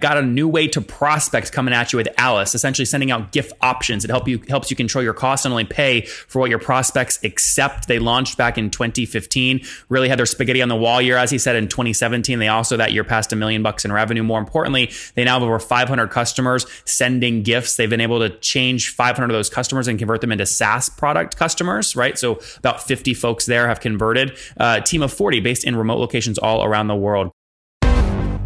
got a new way to prospect coming at you with Alyce, essentially sending out gift options. It help you helps you control your costs and only pay for what your prospects accept. They launched back in 2015, really had their spaghetti on the wall year, as he said in 2017. They also that year passed a million bucks in revenue. More importantly, they now have over 500 customers sending gifts. They've been able to change 500 of those customers and convert them into SaaS product customers, right? So about 50 folks there have converted. Uh, team of 40 based in remote locations all around the world.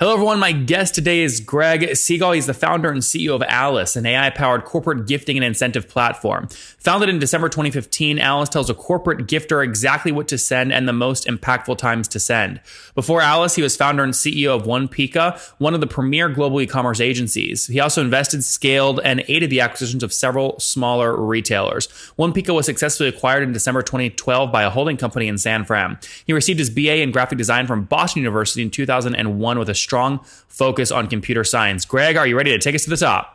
Hello, everyone. My guest today is Greg Segall. He's the founder and CEO of Alyce, an AI powered corporate gifting and incentive platform. Founded in December 2015, Alyce tells a corporate gifter exactly what to send and the most impactful times to send. Before Alyce, he was founder and CEO of OnePica, one of the premier global e commerce agencies. He also invested, scaled, and aided the acquisitions of several smaller retailers. OnePica was successfully acquired in December 2012 by a holding company in San Fran. He received his BA in graphic design from Boston University in 2001 with a strong focus on computer science. Greg, are you ready to take us to the top?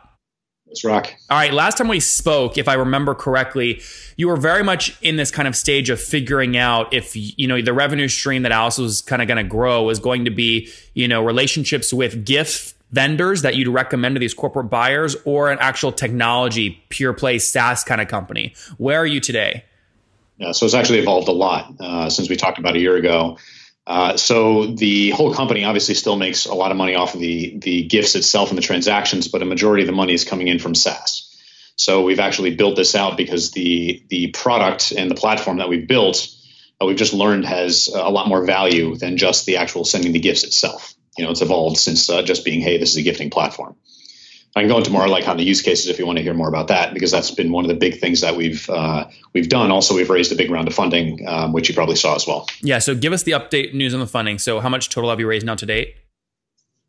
Let's rock. All right. Last time we spoke, if I remember correctly, you were very much in this kind of stage of figuring out if, you know, the revenue stream that Alyce was kind of going to grow was going to be, you know, relationships with gift vendors that you'd recommend to these corporate buyers or an actual technology, pure play SaaS kind of company. Where are you today? Yeah, so it's actually evolved a lot uh, since we talked about a year ago. Uh, so the whole company obviously still makes a lot of money off of the the gifts itself and the transactions, but a majority of the money is coming in from SaaS. So we've actually built this out because the the product and the platform that we've built, uh, we've just learned has a lot more value than just the actual sending the gifts itself. You know, it's evolved since uh, just being, hey, this is a gifting platform. I can go into more like on the use cases if you want to hear more about that, because that's been one of the big things that we've uh, we've done. Also, we've raised a big round of funding, um, which you probably saw as well. Yeah. So give us the update news on the funding. So how much total have you raised now to date?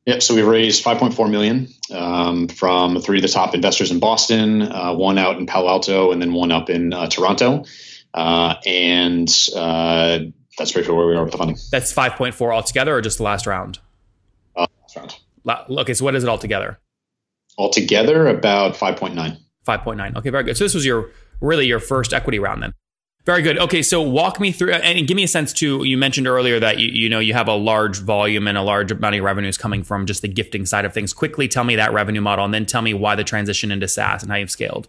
Yep. So we've raised 5.4 million um, from three of the top investors in Boston, uh, one out in Palo Alto, and then one up in uh, Toronto. Uh, and uh, that's basically where we are with the funding. That's 5.4 altogether, or just the last round? Uh, last round. Okay. So what is it altogether? Altogether about 5.9 5.9 okay very good. So this was your really your first equity round then. Very good. Okay so walk me through and give me a sense too you mentioned earlier that you, you know you have a large volume and a large amount of revenues coming from just the gifting side of things. Quickly tell me that revenue model and then tell me why the transition into saas and how you've scaled.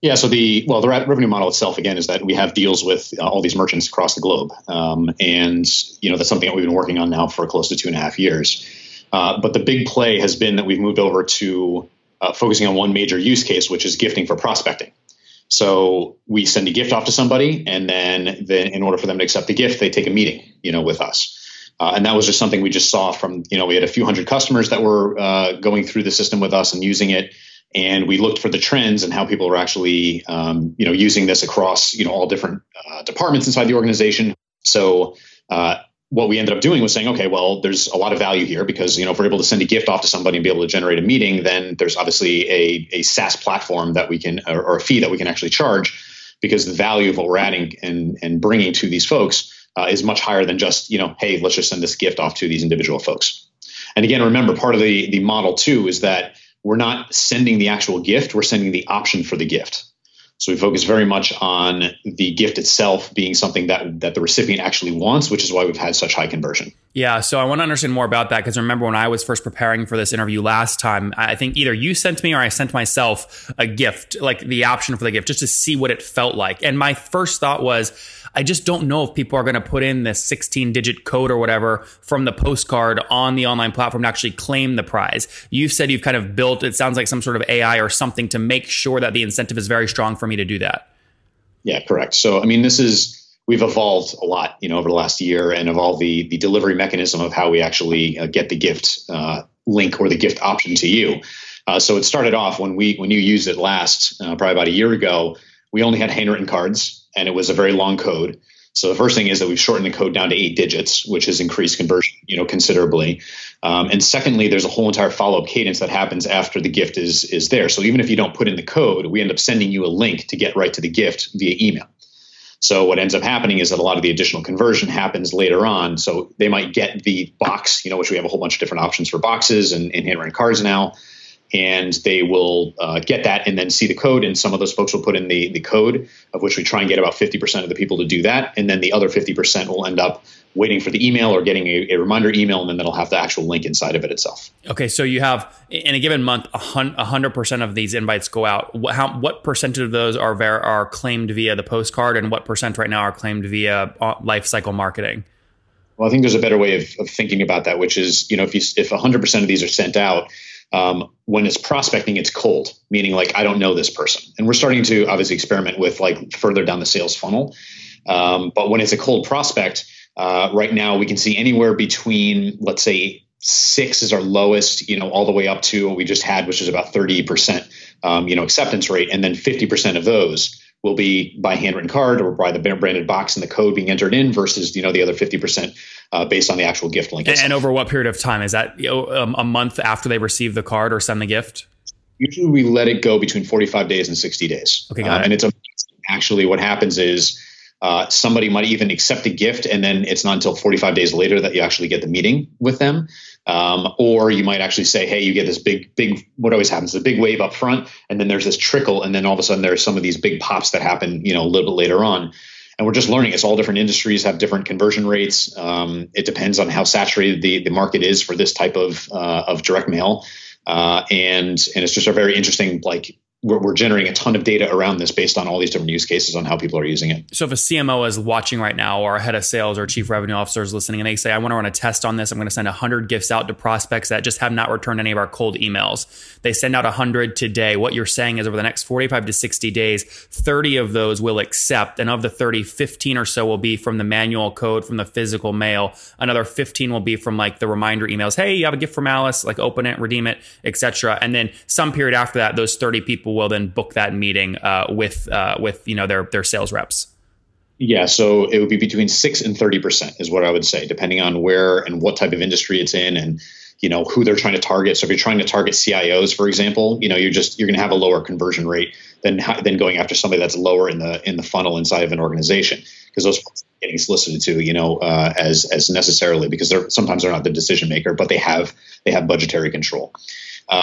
Yeah, so the well, the revenue model itself again is that we have deals with uh, all these merchants across the globe, um, and you know that's something that we've been working on now for close to two and a half years. Uh, but the big play has been that we've moved over to uh, focusing on one major use case, which is gifting for prospecting. So we send a gift off to somebody, and then, then in order for them to accept the gift, they take a meeting, you know, with us. Uh, and that was just something we just saw from, you know, we had a few hundred customers that were uh, going through the system with us and using it. And we looked for the trends and how people were actually, um, you know, using this across, you know, all different uh, departments inside the organization. So uh, what we ended up doing was saying, okay, well, there's a lot of value here because you know if we're able to send a gift off to somebody and be able to generate a meeting, then there's obviously a, a SaaS platform that we can or, or a fee that we can actually charge because the value of what we're adding and and bringing to these folks uh, is much higher than just you know hey let's just send this gift off to these individual folks. And again, remember part of the the model too is that we're not sending the actual gift, we're sending the option for the gift. So we focus very much on the gift itself being something that that the recipient actually wants, which is why we've had such high conversion. Yeah, so I want to understand more about that because remember when I was first preparing for this interview last time, I think either you sent me or I sent myself a gift, like the option for the gift, just to see what it felt like. And my first thought was, I just don't know if people are going to put in this 16 digit code or whatever from the postcard on the online platform to actually claim the prize. You've said you've kind of built, it sounds like some sort of AI or something to make sure that the incentive is very strong for me to do that. Yeah, correct. So, I mean, this is we've evolved a lot, you know, over the last year and evolved the the delivery mechanism of how we actually uh, get the gift uh, link or the gift option to you. Uh, so it started off when we when you used it last, uh, probably about a year ago. We only had handwritten cards, and it was a very long code. So the first thing is that we've shortened the code down to eight digits, which has increased conversion, you know, considerably. Um, and secondly, there's a whole entire follow-up cadence that happens after the gift is is there. So even if you don't put in the code, we end up sending you a link to get right to the gift via email. So what ends up happening is that a lot of the additional conversion happens later on. So they might get the box, you know, which we have a whole bunch of different options for boxes and, and handwritten cards now. And they will uh, get that and then see the code. And some of those folks will put in the, the code, of which we try and get about 50% of the people to do that. And then the other 50% will end up waiting for the email or getting a, a, reminder email, and then that'll have the actual link inside of it itself. Okay, so you have in a given month, hundred percent of these invites go out. What, how, what percentage of those are ver- are claimed via the postcard, and what percent right now are claimed via uh, life cycle marketing? Well, I think there's a better way of, of thinking about that, which is you know if you, if 100 percent of these are sent out. Um, when it's prospecting, it's cold, meaning like I don't know this person, and we're starting to obviously experiment with like further down the sales funnel. Um, but when it's a cold prospect, uh, right now, we can see anywhere between, let's say, six is our lowest, you know, all the way up to what we just had, which is about 30%, um, you know, acceptance rate. And then 50% of those will be by handwritten card or by the branded box and the code being entered in versus, you know, the other 50% uh, based on the actual gift link. And, and, over what period of time? Is that you know, um, a month after they receive the card or send the gift? Usually we let it go between 45 days and 60 days. Okay, got uh, it. And it's a, actually what happens is, uh, somebody might even accept a gift, and then it's not until 45 days later that you actually get the meeting with them. Um, or you might actually say, hey, you get this big, big, what always happens, a big wave up front, and then there's this trickle, and then all of a sudden there's some of these big pops that happen, you know, a little bit later on. And we're just learning. It's all different industries have different conversion rates. Um, it depends on how saturated the, the market is for this type of uh, of direct mail. Uh, and and it's just a very interesting like we're, we're, generating a ton of data around this based on all these different use cases on how people are using it. So if a CMO is watching right now or a head of sales or chief revenue officer is listening and they say, I want to run a test on this, I'm going to send 100 gifts out to prospects that just have not returned any of our cold emails. They send out 100 today. What you're saying is over the next 45 to 60 days, 30 of those will accept. And of the 30, 15 or so will be from the manual code, from the physical mail. Another 15 will be from like the reminder emails. Hey, you have a gift from Alyce, like open it, redeem it, etc. And then some period after that, those 30 people people will then book that meeting uh, with uh, with you know their their sales reps? Yeah, so it would be between six and thirty percent is what I would say, depending on where and what type of industry it's in, and you know who they're trying to target. So if you're trying to target CIOs, for example, you know you're just you're going to have a lower conversion rate than than going after somebody that's lower in the in the funnel inside of an organization because those are getting solicited to you know uh, as as necessarily because they're sometimes they're not the decision maker, but they have they have budgetary control. Uh,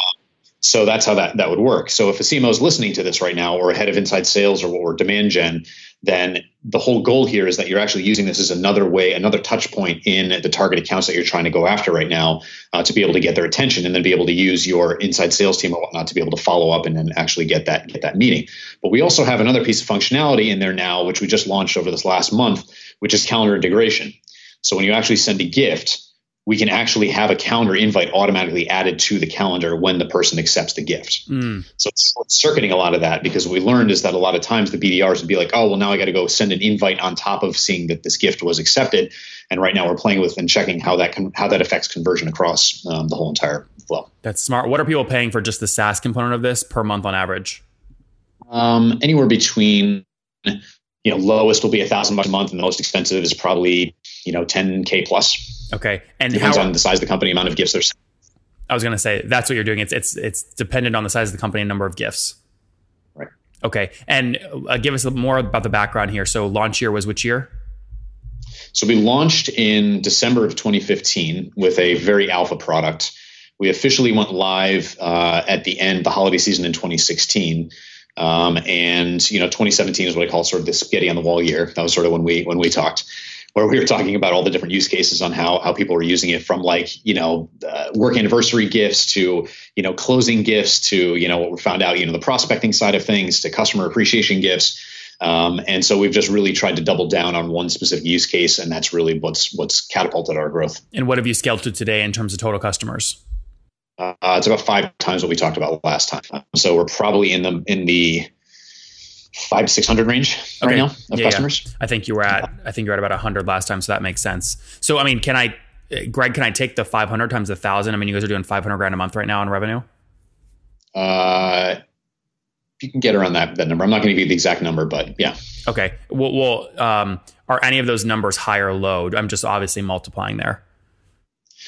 so that's how that, that would work. So if a CMO is listening to this right now, or a head of inside sales or, what, or demand gen, then the whole goal here is that you're actually using this as another way, another touch point in the target accounts that you're trying to go after right now uh, to be able to get their attention and then be able to use your inside sales team or whatnot to be able to follow up and then actually get that get that meeting. But we also have another piece of functionality in there now, which we just launched over this last month, which is calendar integration. So when you actually send a gift, we can actually have a calendar invite automatically added to the calendar when the person accepts the gift. Mm. So it's circuiting a lot of that because what we learned is that a lot of times the BDRs would be like, oh, well, now I got to go send an invite on top of seeing that this gift was accepted. And right now we're playing with and checking how that can, how that affects conversion across um, the whole entire flow. That's smart. What are people paying for just the SaaS component of this per month on average? Um, anywhere between, you know, lowest will be a thousand bucks a month and the most expensive is probably, you know, 10K plus. Okay, and depends how, on the size of the company, amount of gifts there's. I was going to say that's what you're doing. It's it's it's dependent on the size of the company and number of gifts. Right. Okay, and uh, give us more about the background here. So launch year was which year? So we launched in December of 2015 with a very alpha product. We officially went live uh, at the end, the holiday season in 2016. Um, and you know, 2017 is what I call sort of the spaghetti on the wall year. That was sort of when we when we talked where we were talking about all the different use cases on how how people were using it from like you know uh, work anniversary gifts to you know closing gifts to you know what we found out you know the prospecting side of things to customer appreciation gifts. Um, and so we've just really tried to double down on one specific use case and that's really what's what's catapulted our growth. And what have you scaled to today in terms of total customers? Uh, it's about five times what we talked about last time. So we're probably in the in the five six hundred range okay. right now of yeah, customers. Yeah. I think you were at I think you were at about hundred last time, so that makes sense. So I mean, can I, Greg? Can I take the five hundred times a thousand? I mean, you guys are doing five hundred grand a month right now in revenue. Uh, you can get around that that number. I'm not going to give you the exact number, but yeah. Okay. Well, well um, are any of those numbers high or low? I'm just obviously multiplying there.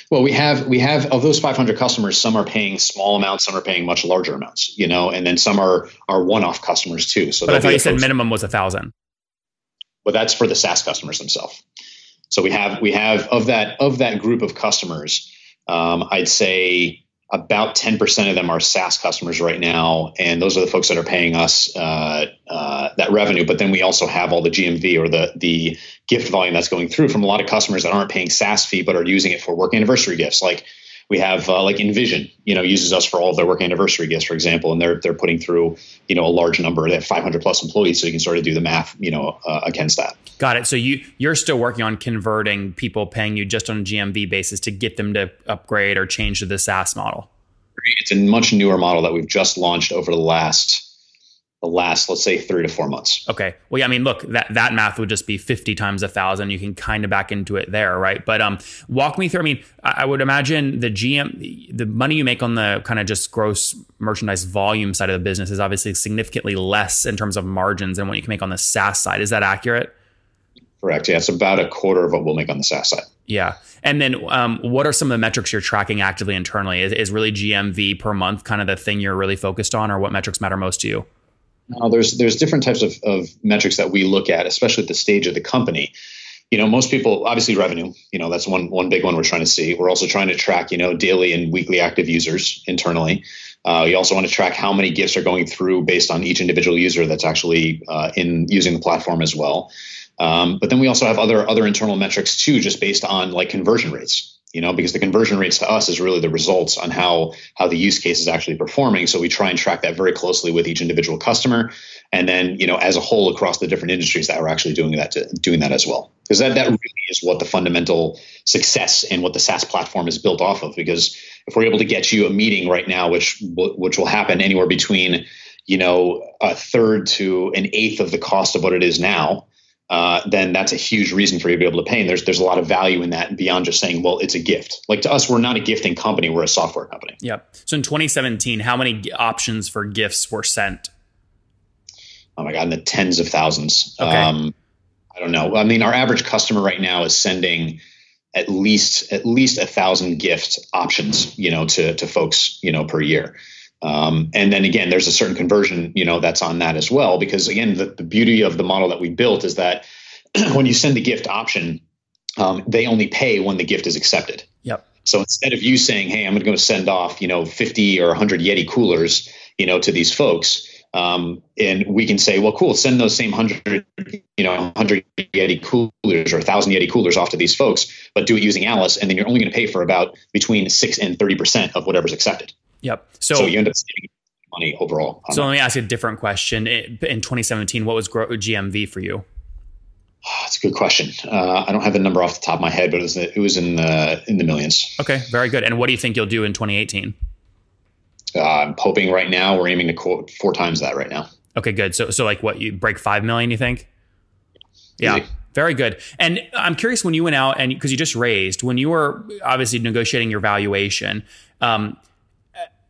Well, we have we have of those 500 customers, some are paying small amounts, some are paying much larger amounts, you know, and then some are are one-off customers too. So but I thought you said minimum was a thousand. Well, that's for the SaaS customers themselves. So we have we have of that of that group of customers, um, I'd say about 10% of them are SaaS customers right now. And those are the folks that are paying us uh, uh, that revenue. But then we also have all the GMV or the, the gift volume that's going through from a lot of customers that aren't paying SaaS fee, but are using it for work anniversary gifts. Like we have uh, like InVision, you know, uses us for all of their work anniversary gifts, for example, and they're they're putting through you know a large number. They have 500 plus employees, so you can sort of do the math, you know, uh, against that. Got it. So you you're still working on converting people paying you just on a GMV basis to get them to upgrade or change to the SaaS model. It's a much newer model that we've just launched over the last the last let's say three to four months. Okay. Well yeah i mean look that that math would just be 50 times a thousand. You can kind of back into it there right? But um walk me through i mean i would imagine the gm the money you make on the kind of just gross merchandise volume side of the business is obviously significantly less in terms of margins than what you can make on the saas side. Is that accurate? Correct. Yeah it's about a quarter of what we'll make on the saas side. Yeah. And then um, what are some of the metrics you're tracking actively internally? Is, is really gmv per month kind of the thing you're really focused on or what metrics matter most to you no, there's there's different types of, of metrics that we look at, especially at the stage of the company. You know, most people obviously revenue. You know, that's one one big one we're trying to see. We're also trying to track you know daily and weekly active users internally. Uh, we also want to track how many gifts are going through based on each individual user that's actually uh, in using the platform as well. Um, but then we also have other other internal metrics too, just based on like conversion rates you know because the conversion rates to us is really the results on how how the use case is actually performing. So we try and track that very closely with each individual customer. And then you know as a whole across the different industries that are actually doing that to, doing that as well. Because that, that really is what the fundamental success and what the SaaS platform is built off of. Because if we're able to get you a meeting right now which which will happen anywhere between you know a third to an eighth of the cost of what it is now uh, then that's a huge reason for you to be able to pay. And there's there's a lot of value in that beyond just saying, well, it's a gift. Like to us, we're not a gifting company; we're a software company. Yep. So in 2017, how many options for gifts were sent? Oh my god, in the tens of thousands. Okay. Um, I don't know. I mean, our average customer right now is sending at least at least a thousand gift options, you know, to to folks, you know, per year. Um, and then again, there's a certain conversion, you know, that's on that as well. Because again, the, the beauty of the model that we built is that when you send the gift option, um, they only pay when the gift is accepted. Yep. So instead of you saying, "Hey, I'm going to go send off, you know, 50 or 100 Yeti coolers, you know, to these folks," um, and we can say, "Well, cool, send those same 100, you know, 100 Yeti coolers or 1,000 Yeti coolers off to these folks, but do it using Alyce, and then you're only going to pay for about between six and 30 percent of whatever's accepted." Yep. So, so you end up saving money overall. So let me ask you a different question. In 2017, what was GMV for you? It's a good question. Uh, I don't have the number off the top of my head, but it was it was in the in the millions. Okay, very good. And what do you think you'll do in 2018? Uh, I'm hoping right now we're aiming to quote four times that right now. Okay, good. So so like what you break five million? You think? Yeah. Easy. Very good. And I'm curious when you went out and because you just raised, when you were obviously negotiating your valuation, um,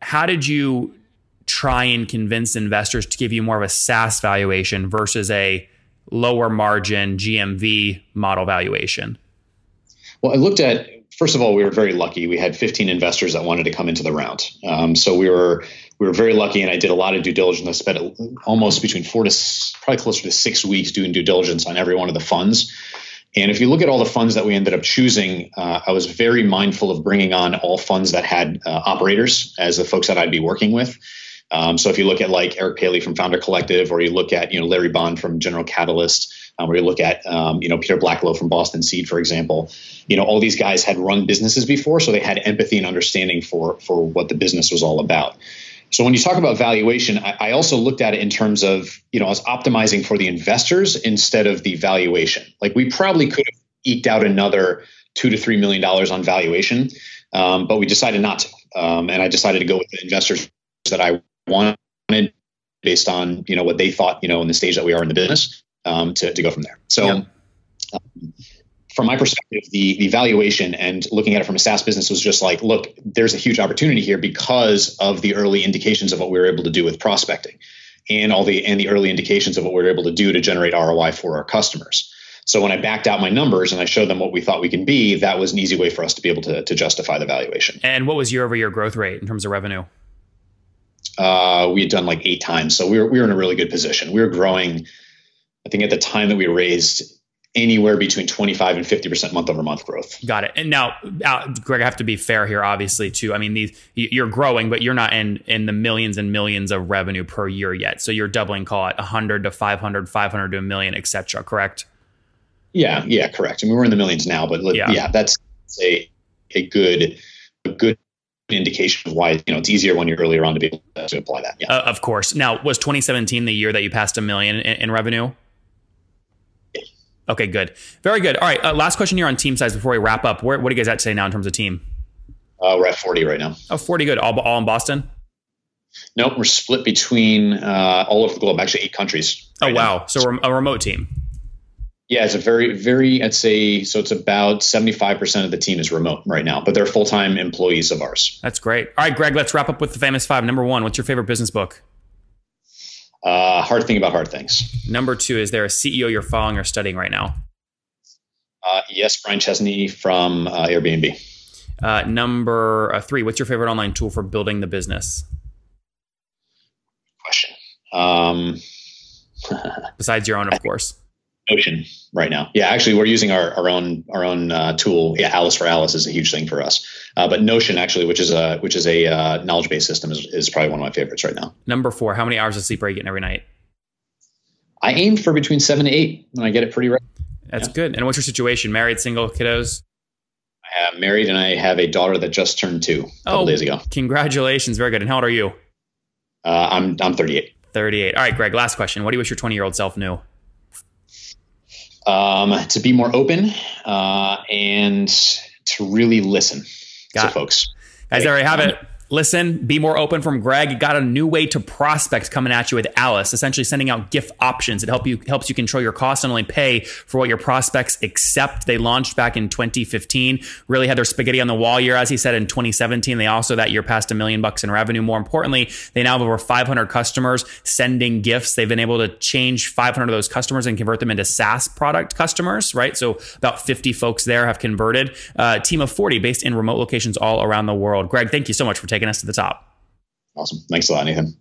how did you try and convince investors to give you more of a SaaS valuation versus a lower margin GMV model valuation? Well, I looked at first of all, we were very lucky. We had 15 investors that wanted to come into the round, um, so we were we were very lucky. And I did a lot of due diligence. I spent almost between four to probably closer to six weeks doing due diligence on every one of the funds. And if you look at all the funds that we ended up choosing, uh, I was very mindful of bringing on all funds that had uh, operators as the folks that I'd be working with. Um, so if you look at like Eric Paley from Founder Collective, or you look at you know Larry Bohn from General Catalyst, um, or you look at um, you know Peter Blacklow from Boston Seed, for example, you know all these guys had run businesses before, so they had empathy and understanding for for what the business was all about. So when you talk about valuation, I, I, also looked at it in terms of, you know, I was optimizing for the investors instead of the valuation. Like we probably could have eked out another two to three million dollars on valuation, um, but we decided not to. Um, and I decided to go with the investors that I wanted based on you know what they thought you know in the stage that we are in the business um, to, to go from there. So. Yeah. From my perspective, the the valuation and looking at it from a SaaS business was just like, look, there's a huge opportunity here because of the early indications of what we were able to do with prospecting, and all the and the early indications of what we were able to do to generate ROI for our customers. So when I backed out my numbers and I showed them what we thought we can be, that was an easy way for us to be able to, to justify the valuation. And what was year over year growth rate in terms of revenue? Uh, we had done like eight times, so we were we were in a really good position. We were growing. I think at the time that we raised anywhere between 25 and 50% month over month growth. Got it. And now, uh, Greg, I have to be fair here, obviously, too. I mean, these you're growing, but you're not in in the millions and millions of revenue per year yet. So you're doubling, call it 100 to 500, 500 to a million, et cetera, correct? Yeah, yeah, correct. I mean, we're in the millions now, but yeah, yeah that's a a good a good indication of why you know it's easier when you're earlier on to be able to apply that. Yeah, uh, of course. Now, was 2017 the year that you passed a million in, in revenue? Okay, good. Very good. All right. Uh, last question here on team size before we wrap up. Where, what do you guys at say now in terms of team? Uh, we're at 40 right now. Oh, 40. Good. All, all in Boston? Nope. We're split between uh, all over the globe, actually, eight countries. Oh, right oh, wow. Now. So a remote team. Yeah, it's a very, very, I'd say, so it's about 75% of the team is remote right now, but they're full time employees of ours. That's great. All right, Greg, let's wrap up with the famous five. Number one, what's your favorite business book? Uh, hard thing about hard things. Number two, is there a CEO you're following or studying right now? Uh, yes, Brian Chesky from uh, Airbnb. Uh, number uh, three, what's your favorite online tool for building the business? Question. Um, Besides your own, of course. Notion right now. Yeah, actually, we're using our, our own our own uh, tool. Yeah, Alyce for Alyce is a huge thing for us. Uh, but Notion, actually, which is a which is a uh, knowledge based system, is, is probably one of my favorites right now. Number four, how many hours of sleep are you getting every night? I aim for between seven to eight, and I get it pretty right. That's yeah. good. And what's your situation? Married, single, kiddos? I am married, and I have a daughter that just turned two a couple oh, days ago. Congratulations! Very good. And how old are you? Uh, I'm I'm 38. 38. All right, Greg. Last question. What do you wish your 20 year old self knew? Um, to be more open uh, and to really listen Got it. folks. Guys, there you have it listen, be more open from Greg. Got a new way to prospect coming at you with Alyce, essentially sending out gift options. It help you helps you control your costs and only pay for what your prospects accept. They launched back in 2015. Really had their spaghetti on the wall year, as he said in 2017. They also that year passed a million bucks in revenue. More importantly, they now have over 500 customers sending gifts. They've been able to change 500 of those customers and convert them into SaaS product customers. Right, so about 50 folks there have converted. Uh, team of 40 based in remote locations all around the world. Greg, thank you so much for taking taking us to the top. Awesome. Thanks a lot, Nathan.